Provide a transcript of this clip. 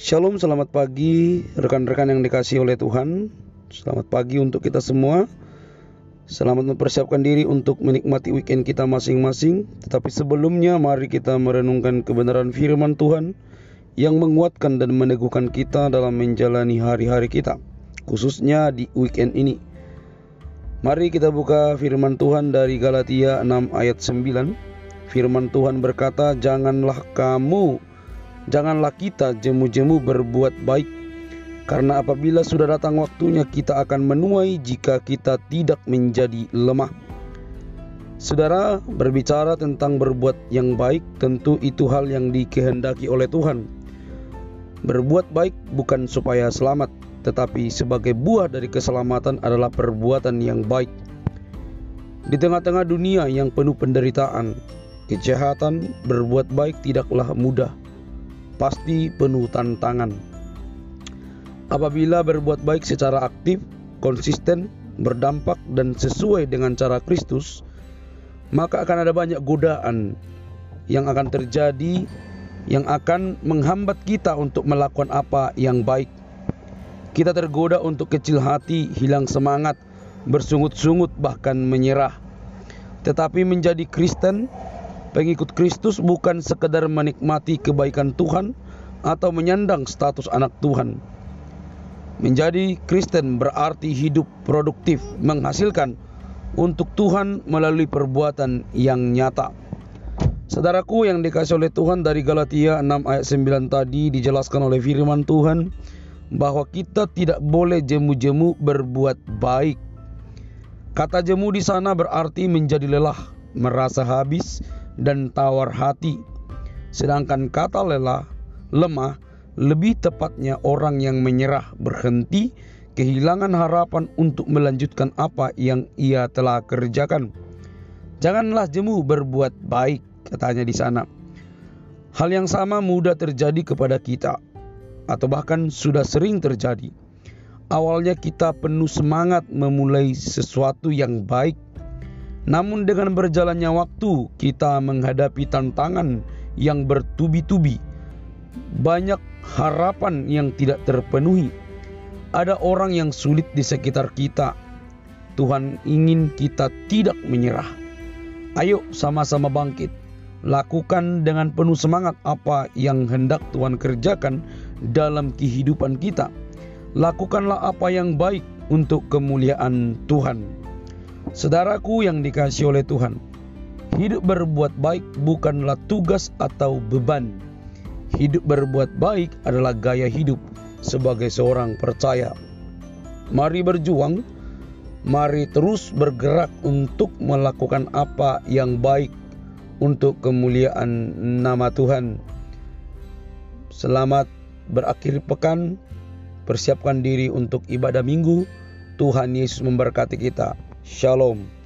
Shalom, selamat pagi rekan-rekan yang dikasih oleh Tuhan. Selamat pagi untuk kita semua. Selamat mempersiapkan diri untuk menikmati weekend kita masing-masing. Tetapi sebelumnya mari kita merenungkan kebenaran firman Tuhan yang menguatkan dan meneguhkan kita dalam menjalani hari-hari kita, khususnya di weekend ini. Mari kita buka firman Tuhan dari Galatia 6 ayat 9. Firman Tuhan berkata, "Janganlah kamu janganlah kita jemu-jemu berbuat baik, karena apabila sudah datang waktunya kita akan menuai jika kita tidak menjadi lemah. Saudara, berbicara tentang berbuat yang baik, tentu itu hal yang dikehendaki oleh Tuhan. Berbuat baik bukan supaya selamat, tetapi sebagai buah dari keselamatan adalah perbuatan yang baik. Di tengah-tengah dunia yang penuh penderitaan, kejahatan, berbuat baik tidaklah mudah pasti penuh tantangan. Apabila berbuat baik secara aktif, konsisten, berdampak, dan sesuai dengan cara Kristus, maka akan ada banyak godaan yang akan terjadi yang akan menghambat kita untuk melakukan apa yang baik. Kita tergoda untuk kecil hati, hilang semangat, bersungut-sungut, bahkan menyerah. Tetapi menjadi Kristen Pengikut Kristus bukan sekedar menikmati kebaikan Tuhan atau menyandang status anak Tuhan. Menjadi Kristen berarti hidup produktif, menghasilkan untuk Tuhan melalui perbuatan yang nyata. Saudaraku yang dikasih oleh Tuhan dari Galatia 6 ayat 9 tadi dijelaskan oleh firman Tuhan bahwa kita tidak boleh jemu-jemu berbuat baik. Kata jemu di sana berarti menjadi lelah, merasa habis, dan tawar hati. Sedangkan kata lelah, lemah, lebih tepatnya orang yang menyerah, berhenti, kehilangan harapan untuk melanjutkan apa yang ia telah kerjakan. Janganlah jemu berbuat baik, katanya di sana. Hal yang sama mudah terjadi kepada kita, atau bahkan sudah sering terjadi. Awalnya kita penuh semangat memulai sesuatu yang baik, namun dengan berjalannya waktu kita menghadapi tantangan yang bertubi-tubi. Banyak harapan yang tidak terpenuhi. Ada orang yang sulit di sekitar kita. Tuhan ingin kita tidak menyerah. Ayo sama-sama bangkit. Lakukan dengan penuh semangat apa yang hendak Tuhan kerjakan dalam kehidupan kita. Lakukanlah apa yang baik untuk kemuliaan Tuhan. Saudaraku yang dikasih oleh Tuhan, hidup berbuat baik bukanlah tugas atau beban. Hidup berbuat baik adalah gaya hidup sebagai seorang percaya. Mari berjuang, mari terus bergerak untuk melakukan apa yang baik untuk kemuliaan nama Tuhan. Selamat berakhir pekan, persiapkan diri untuk ibadah minggu. Tuhan Yesus memberkati kita. Shalom.